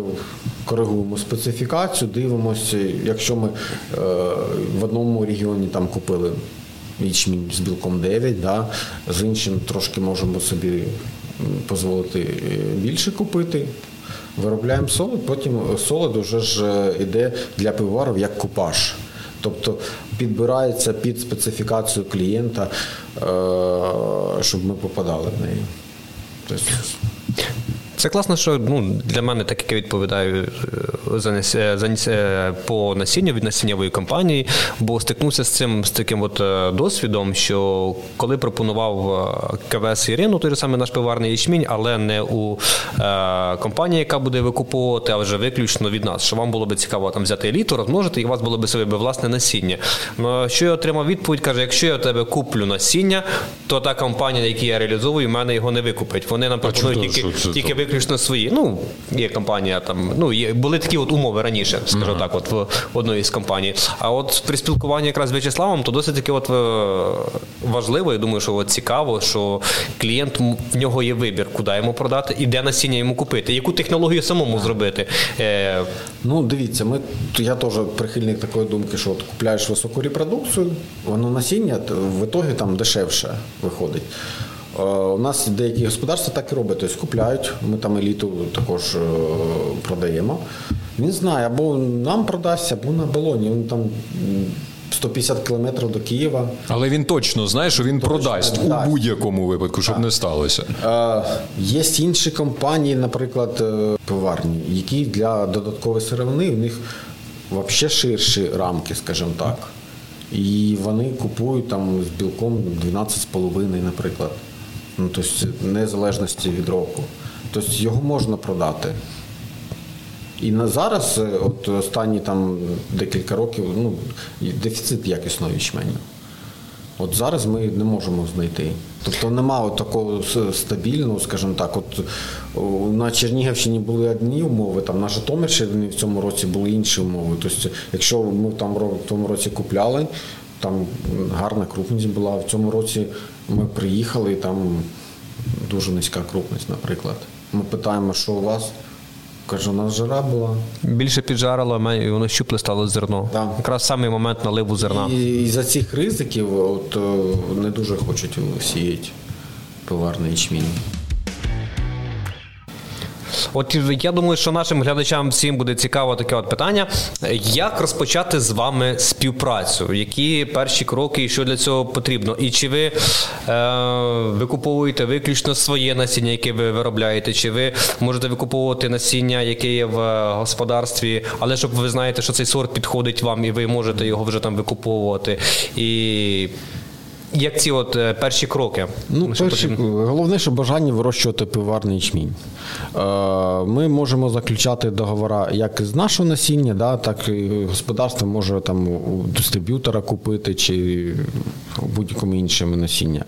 коригуємо специфікацію, дивимося, якщо ми е, в одному регіоні там купили ячмінь з білком 9, да, з іншим трошки можемо собі дозволити е, більше купити. Виробляємо солод, потім солод вже ж е, іде для пивоварів як купаж. Тобто підбирається під специфікацію клієнта, е, щоб ми попадали в неї. Це класно, що ну, для мене, так як я відповідаю е, за, е, за е, по насінню від насіннєвої компанії, бо стикнувся з цим з таким от досвідом, що коли пропонував КВС Ірину, той же самий наш пиварний ячмінь, але не у е, компанії, яка буде викуповувати, а вже виключно від нас, що вам було би цікаво там взяти еліту, розмножити, і у вас було би своє би власне насіння. Ну, що я отримав відповідь, каже, якщо я у тебе куплю насіння, то та компанія, яку я реалізовую, в мене його не викупить. Вони нам пропонують тільки, тільки виключно свої. Ну, є компанія там, ну, є, були такі от умови раніше, скажу так, от в одної з компаній. А от при спілкуванні якраз з В'ячеславом, то досить таки от е, важливо, я думаю, що от цікаво, що клієнт в нього є вибір, куди йому продати і де насіння йому купити, яку технологію самому зробити. Е, Ну, дивіться, ми, я теж прихильник такої думки, що от купляєш високу репродукцію, воно насіння в ітогі там дешевше виходить. Е, У нас деякі господарства так і роблять, тобто купляють, ми там еліту також е, продаємо. Він знає, або нам продасть, або на балоні. Він там 150 кілометрів до Києва. Але він точно знає, що він продасть у будь-якому випадку, щоб не сталося. Е, Є інші компанії, наприклад, пиварні, які для додаткової сировини в них взагалі ширші рамки, скажімо так. І вони купують там з білком 12,5, наприклад. Ну, тобто, незалежності від року. Тобто його можна продати. І на зараз, е, от останні там декілька років, ну, дефіцит якісного ячменю. От зараз ми не можемо знайти. Тобто немає такого стабільного, скажімо так. От на Чернігівщині були одні умови, там на Житомирщині в цьому році були інші умови. Тобто, якщо ми там в тому році купляли, там гарна крупність була. В цьому році ми приїхали, і там дуже низька крупність, наприклад. Ми питаємо, що у вас? Каже, у нас жара була. більше піджарило, і воно щупле стало зерно. Да. Якраз самий момент наливу зерна. І, і за цих ризиків от, е, не дуже хочуть сіяти пиварний ячмінь. От я думаю, що нашим глядачам всім буде цікаво таке от питання: як розпочати з вами співпрацю? Які перші кроки і що для цього потрібно? І чи ви е, викуповуєте виключно своє насіння, яке ви виробляєте, чи ви можете викуповувати насіння, яке є в е, господарстві, але щоб ви знаєте, що цей сорт підходить вам, і ви можете його вже там викуповувати. І як ці от е, перші кроки? Ну, Що перші, потрібно? головне, що бажання вирощувати пиварний ячмінь. Е, Ми можемо заключати договори як з нашого насіння, да, так і господарство може там у дистриб'ютора купити чи будь-якому іншому насіння.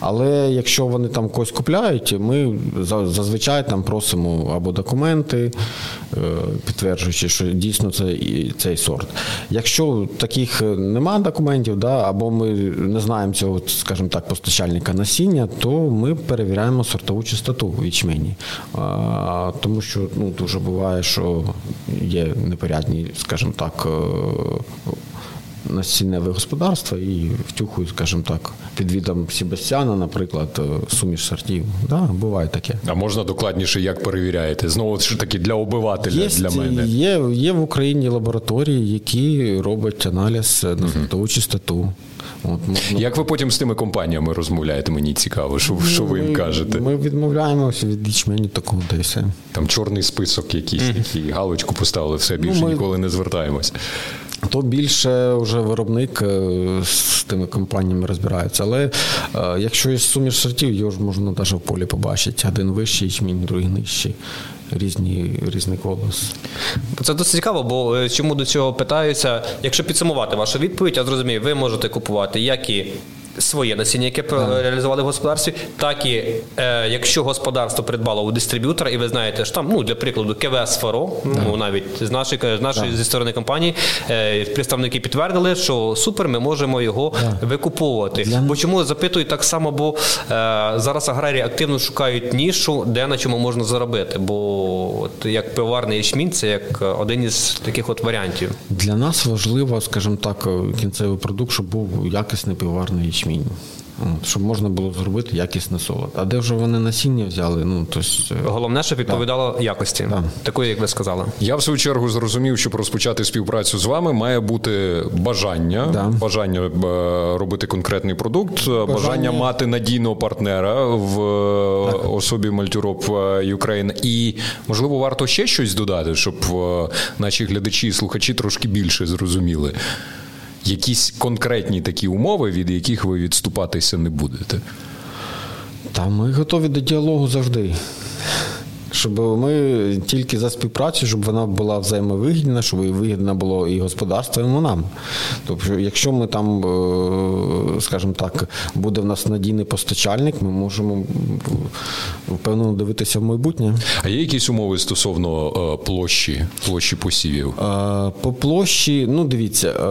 Але якщо вони там когось купляють, ми зазвичай там просимо або документи, е, підтверджуючи, що дійсно це і цей сорт. Якщо таких немає документів, да, або ми не знаємо цього, скажімо так, постачальника насіння, то ми перевіряємо сортову чистоту в ячмені. Тому що ну, дуже буває, що є непорядні, скажімо так, е, насінневе господарство і втюхують, скажімо так, під відом Себастьяна, наприклад, е, суміш сортів. Да, буває таке. А можна докладніше, як перевіряєте? Знову ж таки для обивателя, Є, для мене. Є, є в Україні лабораторії, які роблять аналіз на сортову чистоту. От, можна- Як ви потім з тими компаніями розмовляєте? Мені цікаво, що, що ви їм кажете? Ми відмовляємося від ячменю такого, та й все. Там чорний список якийсь, який галочку поставили, все більше Ну, ми- ніколи не звертаємось. То більше вже виробник е, з тими компаніями розбирається. Але е, якщо є суміш сортів, його ж можна навіть в полі побачити. Один вищий ячмінь, другий нижчий. Різні, різний колос. Це досить цікаво, бо е, чому до цього питаюся. Якщо підсумувати вашу відповідь, я зрозумію, ви можете купувати як і своє насіння, яке реалізували в господарстві, так і е, якщо господарство придбало у дистриб'ютора, і ви знаєте, що там, ну для прикладу, КВС Фаро, ну навіть з нашої з нашої зі сторони компанії, е, представники підтвердили, що супер, ми можемо його викуповувати. Бо чому запитую так само, бо е, зараз аграрії активно шукають нішу, де на чому можна заробити. Бо от як пиварний ячмінь, це як один із таких от варіантів. Для нас важливо, скажімо так, кінцевий продукт, щоб був якісний пиварний ячмінь. От, Щоб можна було зробити якісне солод. А де вже вони насіння взяли? Ну, то есть, е, Головне, щоб відповідало якості, Да. такої, як ви сказали. Я в свою чергу зрозумів, щоб розпочати співпрацю з вами, має бути бажання, Да. бажання е, робити конкретний продукт, бажання, Бажання мати надійного партнера в е, особі Мальтюроп Ukraine. І можливо, варто ще щось додати, щоб е, наші глядачі і слухачі трошки більше зрозуміли. Якісь конкретні такі умови, від яких ви відступатися не будете. Та ми готові до діалогу завжди. Щоб ми тільки за співпрацю, щоб вона була взаємовигідна, щоб і вигідна було і господарство, і нам. Тобто, якщо ми там, е, скажімо так, буде в нас надійний постачальник, ми можемо впевнено дивитися в майбутнє. А є якісь умови стосовно е, площі, площі посівів? Е, По площі, ну дивіться, е,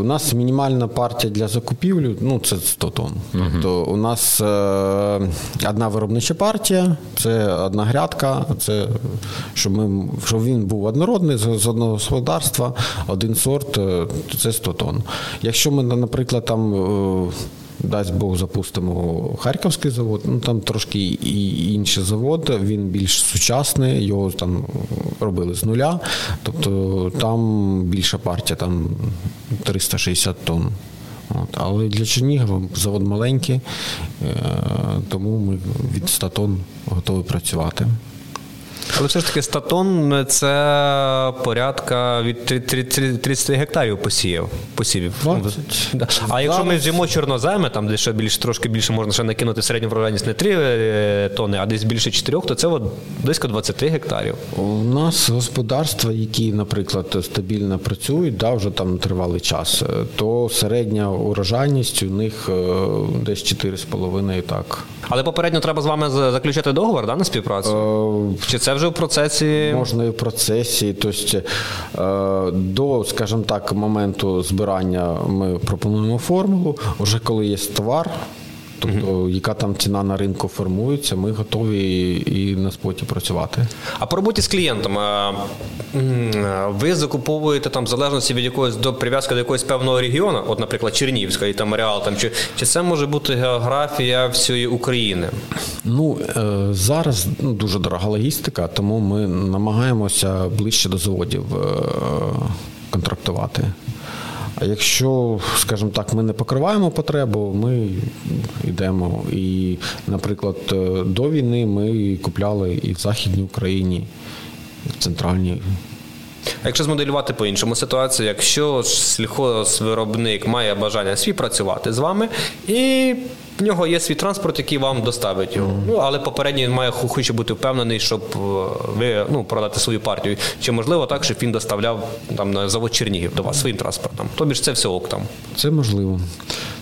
у нас мінімальна партія для закупівлі, ну це 100 тонн. Тобто у нас е, одна виробнича партія, це одна грядка, це щоб ми щоб він був однородний з, одного господарства, один сорт, е, це 100 тонн. Якщо ми, наприклад, там. е, Дасть Бог, запустимо Харківський завод. Ну там трошки і інший завод, він більш сучасний, його там робили з нуля. Тобто там більша партія, там 360 тонн. От. Але для Чернігова завод маленький, е, тому ми від 100 тонн готові працювати. Але все ж таки статон це порядка від три- три- три- 30 гектарів посіяв. Посівів. 20. А якщо ми Зараз- чорноземи, там де ще більш трошки більше можна ще накинути середню врожайність не 3 тони, а десь більше 4, то це от близько 20 гектарів. У нас господарства, які, наприклад, стабільно працюють, да, вже там тривалий час, е, то середня урожайність у них е, десь 4,5 так. Але попередньо треба з вами за- заключити договор да, на співпрацю? Е, Чи це вже в процесі? Можна і в процесі. Тобто, е, до, скажімо так, моменту збирання ми пропонуємо формулу. Вже коли є товар, Тобто, яка там ціна на ринку формується, ми готові і на споті працювати. А по роботі з клієнтом ви закуповуєте там в залежності від якогось до прив'язки до якогось певного регіону, от, наприклад, Чернігівська і там Реал, там чи, чи це може бути географія всієї України? Ну е, зараз ну, дуже дорога логістика, тому ми намагаємося ближче до заводів е, контрактувати. А якщо, скажімо так, ми не покриваємо потребу, ми йдемо. І, наприклад, е, до війни ми купляли і в Західній Україні, і в центральній. А якщо змоделювати по-іншому ситуацію, якщо сільхозвиробник має бажання співпрацювати з вами, і в нього є свій транспорт, який вам доставить його. Ну але попередньо він має хоче бути впевнений, щоб е, ви ну продати свою партію. Чи можливо так, щоб він доставляв там на завод Чернігів до вас своїм транспортом? Тобі ж це все ок там. Це можливо.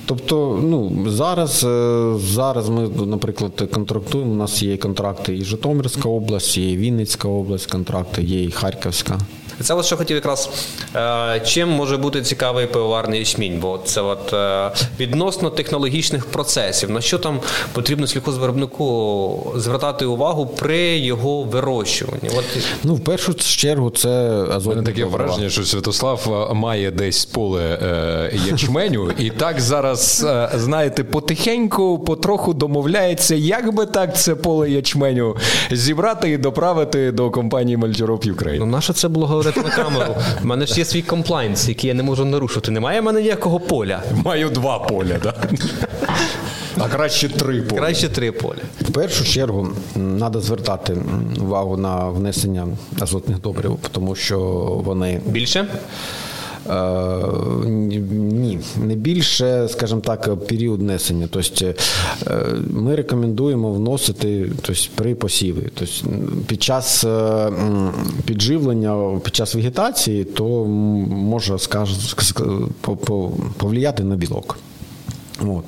Тобто, ну зараз е, зараз ми, наприклад, контрактуємо. У нас є контракти і Житомирська область, і Вінницька область, контракти, є і Харківська. Це от що хотів якраз е, чим може бути цікавий пивоварний ячмінь, бо це от е, відносно технологічних процесів, на що там потрібно сільхозвиробнику звертати увагу при його вирощуванні. От Ну, в першу чергу, це У мене таке враження, що Святослав має десь поле ячменю, і так зараз, е, знаєте, потихеньку, потроху домовляється, як би так це поле ячменю зібрати і доправити до компанії Мальтюроп Ну, наше це було говорити на камеру. У мене ж є свій комплайнс, який я не можу нарушити. Немає в мене ніякого поля. Маю два поля, да? а краще три поля. Краще три поля. В першу чергу треба звертати увагу на внесення азотних добрив, тому що вони Більше? Е, Ні, не більше, скажімо так, період несення. Тобто е, ми рекомендуємо вносити тобто, при посіві. Тобто під час е, підживлення, під час вегетації, то може повлияти на білок. От.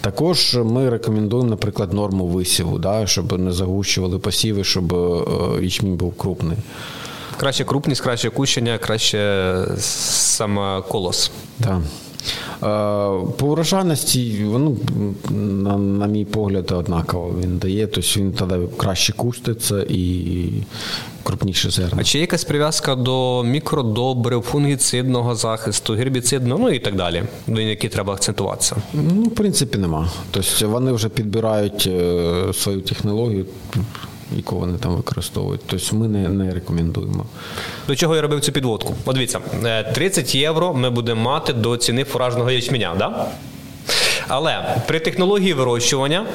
Також ми рекомендуємо, наприклад, норму висіву, да, щоб не загущували посіви, щоб ячмінь був крупний. Краще крупність, краще кущення, краще саме колос. Так. Е, По урожайності, воно, на, на мій погляд, однаково він дає, тобто він тоді краще куститься і крупніше зерна. А чи є якась прив'язка до мікродобрив, фунгіцидного захисту, гербіцидного, ну і так далі, до які треба акцентуватися? Ну, в принципі, нема. Тобто вони вже підбирають е, свою технологію, яку вони там використовують. Тобто ми не, не рекомендуємо. До чого я робив цю підводку? От дивіться, е, 30 євро ми будемо мати до ціни фуражного ячменя, да? Але при технології вирощування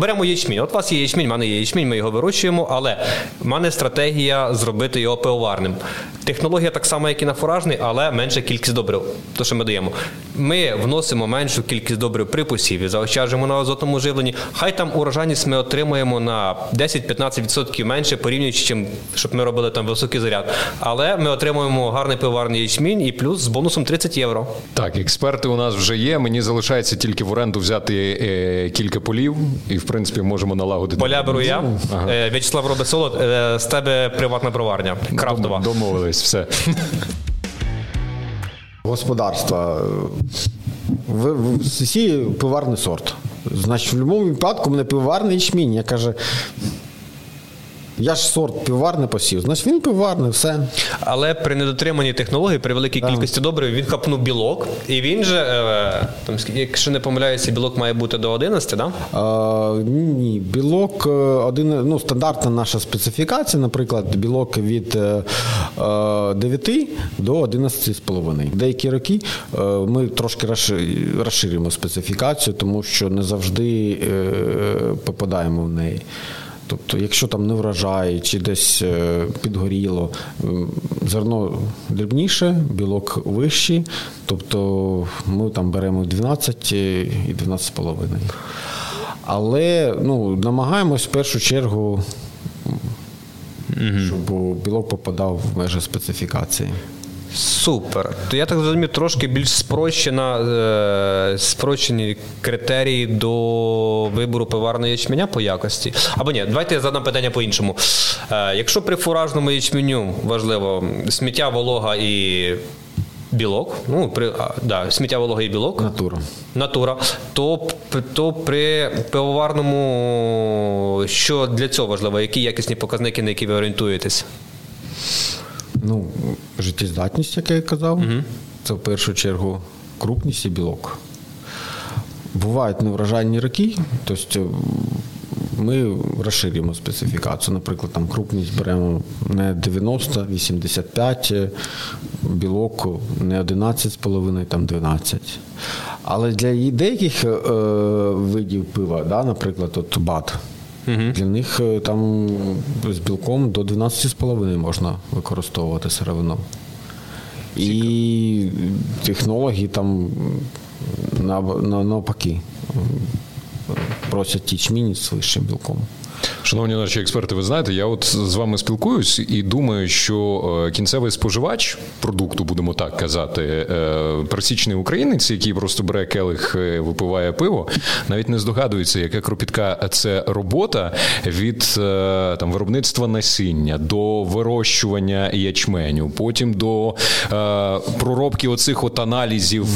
беремо ячмінь. От у вас є ячмінь, в мене є ячмінь, ми його вирощуємо, але в мене стратегія зробити його пивоварним. Технологія так само, як і на фуражний, але менша кількість добрив. То, що ми даємо. Ми вносимо меншу кількість добрив при посіві, заощаджуємо на азотному живленні. Хай там урожайність ми отримуємо на 10-15% менше, порівнюючи, чим щоб ми робили там високий заряд. Але ми отримуємо гарний пивоварний ячмінь і плюс з бонусом 30 євро. Так, експерти у нас вже є. Мені залишається тільки в оренду взяти е, кілька полів, і в принципі можемо налагодити. Поля беру я. Е, В'ячеслав робить солод. Е, з тебе приватна броварня. Крафтова. Домовились, все. Господарства. В, в, сіє пиварний сорт. Значить, в будь-якому випадку мене пиварний ячмінь. Я каже, я ж сорт пиварний посів. Значить, він пиварний, все. Але при недотриманні технології, при великій кількості добрив, він хапнув білок, і він же, е, там, якщо не помиляюся, білок має бути до 11, да? А, ні, білок е, один, ну, стандартна наша специфікація, наприклад, білок від е, е, 9 до 11,5. Деякі роки е, ми трошки розширюємо специфікацію, тому що не завжди е, попадаємо в неї. Тобто, якщо там не врожай чи десь е, підгоріло, зерно дрібніше, білок вищий, тобто ми там беремо 12 і 12,5. Але ну, намагаємось в першу чергу, щоб білок попадав в межі специфікації. Супер. То я так зрозумів, трошки більш спрощена, е, спрощені критерії до вибору пиварного ячменя по якості. Або ні, давайте я задам питання по-іншому. Е, якщо при фуражному ячменю важливо сміття, волога і білок, ну при а, да, сміття вологий білок. Натура. Натура. То, то при пивоварному, що для цього важливо? Які якісні показники, на які ви орієнтуєтесь? Ну, життєздатність, як я казав, угу. це в першу чергу крупність і білок. Бувають неврожайні роки, тобто ми розширюємо специфікацію. Наприклад, там крупність беремо не 90, 85, білок не 11,5, там 12. Але для деяких е, видів пива, да, наприклад, от бат. Угу. Для них е, там з білком до 12,5 можна використовувати сировину. І технології там навпаки просять тічмінь з вищим білком. Шановні наші експерти, ви знаєте, я от з вами спілкуюсь і думаю, що е, кінцевий споживач продукту, будемо так казати, е, пересічний українець, який просто бере келих, е, випиває пиво, навіть не здогадується, яка кропітка це робота від там виробництва насіння до вирощування ячменю, потім до проробки оцих от аналізів,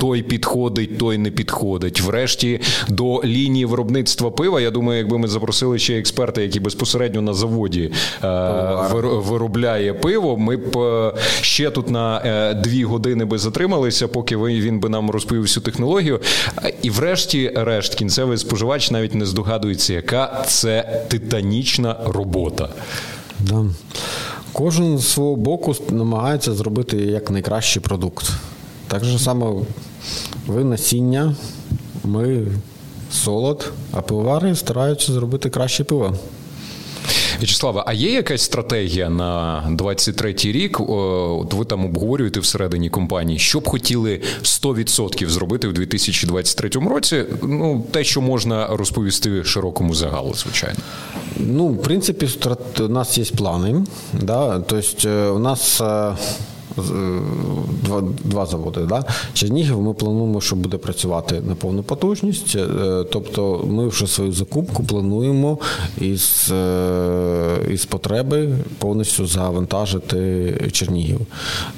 той підходить, той не підходить. Врешті до лінії виробництва пива. Я думаю, якби ми запросили ще експерта, який безпосередньо на заводі е, виробляє пиво. Ми б е, ще тут на е, дві години би затрималися, поки він би нам розповів всю технологію. І, врешті-решт, кінцевий споживач навіть не здогадується, яка це титанічна робота. Да. Кожен з свого боку намагається зробити як найкращий продукт. Так же само ви насіння, ми солод, а пивовари стараються зробити краще пиво. В'ячеславе, а є якась стратегія на 23-й рік? От ви там обговорюєте всередині компанії, що б хотіли 100% зробити в 2023 році? Ну, те, що можна розповісти широкому загалу, звичайно. Ну, в принципі, у нас є плани. Да? Тобто, у нас е, Е, два два заводи. Да? Чернігів ми плануємо, що буде працювати на повну потужність. Е, тобто ми вже свою закупку плануємо із е, із потреби повністю завантажити Чернігів.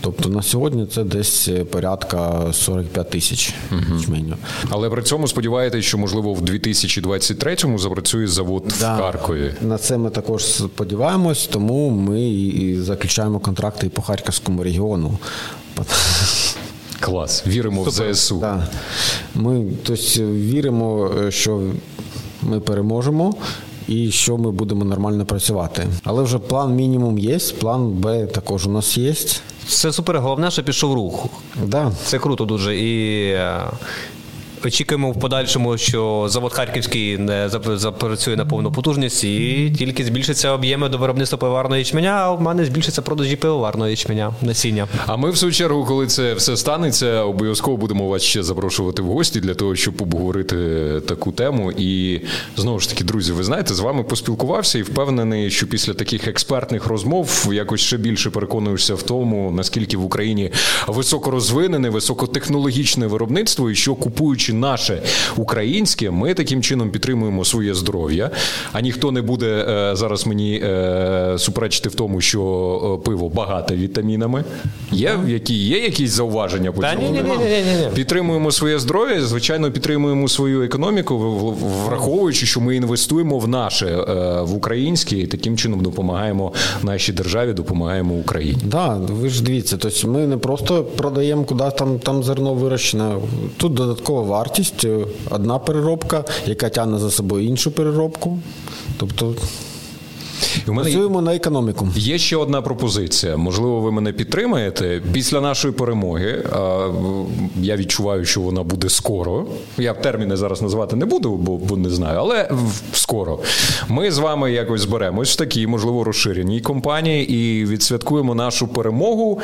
Тобто на сьогодні це десь порядка 45 тисяч жменю. Але при цьому сподіваєтесь, що можливо в 2023-му запрацює завод да. в Харкові. На це ми також сподіваємось, тому ми і заключаємо контракти і по Харківському регіону регіону. Клас. Віримо Супер. в ЗСУ. Да. Ми тобто, віримо, що ми переможемо. І що ми будемо нормально працювати. Але вже план мінімум є, план Б також у нас є. Це супер головне, що пішов рух. Да. Це круто дуже. І е, Очікуємо в подальшому, що завод Харківський не запрацює на повну потужність і тільки збільшиться об'єми до виробництва пивоварного ячменя, а в мене збільшиться продажі пивоварного ячменя насіння. А ми, в свою чергу, коли це все станеться, обов'язково будемо вас ще запрошувати в гості для того, щоб обговорити таку тему. І знову ж таки, друзі, ви знаєте, з вами поспілкувався і впевнений, що після таких експертних розмов якось ще більше переконуєшся в тому, наскільки в Україні високорозвинене, високотехнологічне виробництво, і що купуючи чи наше українське, ми таким чином підтримуємо своє здоров'я. А ніхто не буде е, зараз мені е, суперечити в тому, що е, пиво багате вітамінами. Є які є якісь зауваження по цьому? Ні, ні, ні, Підтримуємо своє здоров'я. Звичайно, підтримуємо свою економіку, враховуючи, що ми інвестуємо в наше в українське і таким чином допомагаємо нашій державі, допомагаємо Україні. Да, ви ж дивіться, тобто ми не просто продаємо куди там там зерно вирощене. Тут додаткова вартість, е, одна переробка, яка тягне за собою іншу переробку. Тобто і мене Працюємо на економіку. Є ще одна пропозиція. Можливо, ви мене підтримаєте. Після нашої перемоги я відчуваю, що вона буде скоро. Я терміни зараз назвати не буду, бо, бо не знаю, але скоро. Ми з вами якось зберемось в такій, можливо, розширеній компанії і відсвяткуємо нашу перемогу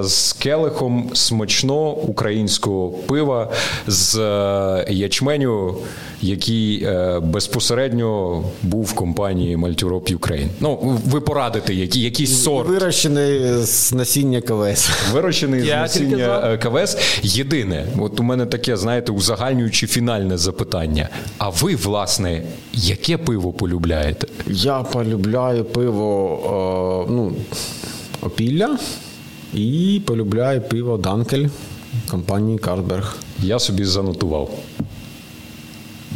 з келихом смачно українського пива з е, ячменю, який е, безпосередньо був в компанії Мальтюроп Ukraine. Ну, ви порадите, які, якийсь сорт. Вирощений з насіння КВС. Вирощений з насіння е, КВС. Єдине, от у мене таке, знаєте, узагальнюючи фінальне запитання. А ви, власне, яке пиво полюбляєте? Я полюбляю пиво, о, ну, опілля. І полюбляю пиво Данкель компанії Картберг. Я собі занотував.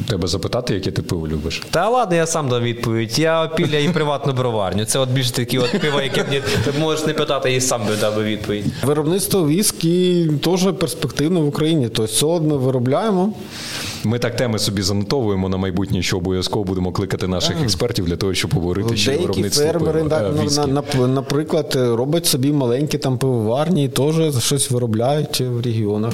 Тебе запитати, яке ти пиво любиш? Та ладно, я сам дам відповідь. Я опілля і приватну броварню. Це от більше такі от пива, які мені ти можеш не питати, і сам би дав відповідь. Виробництво віскі теж перспективне в Україні. Тобто солод ми виробляємо. Ми так теми собі занотовуємо на майбутнє, що обов'язково будемо кликати наших експертів для того, щоб поговорити ще виробництво фермери, пива, так, е, віскі. на- на- наприклад, роблять собі маленькі там пивоварні і теж щось виробляють в регіонах.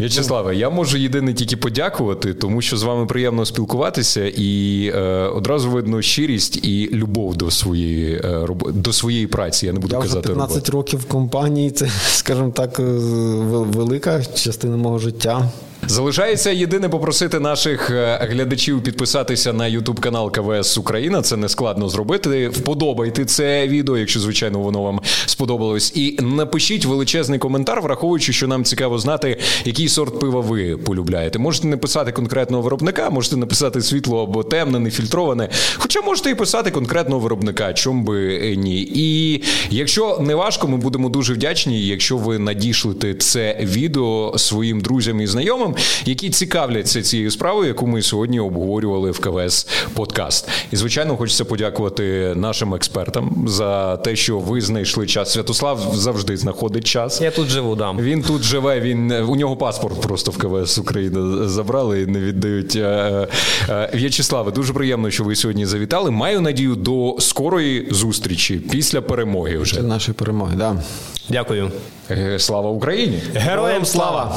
В'ячеславе, я можу єдине тільки подякувати, тому що з вами приємно спілкуватися, і е, одразу видно щирість і любов до своєї е, до своєї праці. Я не буду Я казати 15 роботи. років в компанії, це, скажімо так, велика частина мого життя. Залишається єдине попросити наших е, глядачів підписатися на Ютуб канал КВС Україна. Це не складно зробити. Вподобайте це відео, якщо звичайно воно вам сподобалось. І напишіть величезний коментар, враховуючи, що нам цікаво знати, який сорт пива ви полюбляєте. Можете не писати конкретного виробника, можете написати світло або темне, нефільтроване. Хоча можете і писати конкретного виробника, чом би е, ні. І якщо не важко, ми будемо дуже вдячні, якщо ви надішлете це відео своїм друзям і знайомим, які цікавляться цією справою, яку ми сьогодні обговорювали в КВС Подкаст. І звичайно, хочеться подякувати нашим експертам за те, що ви знайшли час. Святослав завжди знаходить час. Я тут живу, дам. Він тут живе. Він у нього паспорт просто в КВС України забрали і не віддають. Е, е, В'ячеславе, дуже приємно, що ви сьогодні завітали. Маю надію до скорої зустрічі після перемоги. Вже Це наші перемоги. Да. Дякую. Е, слава Україні! Героям слава!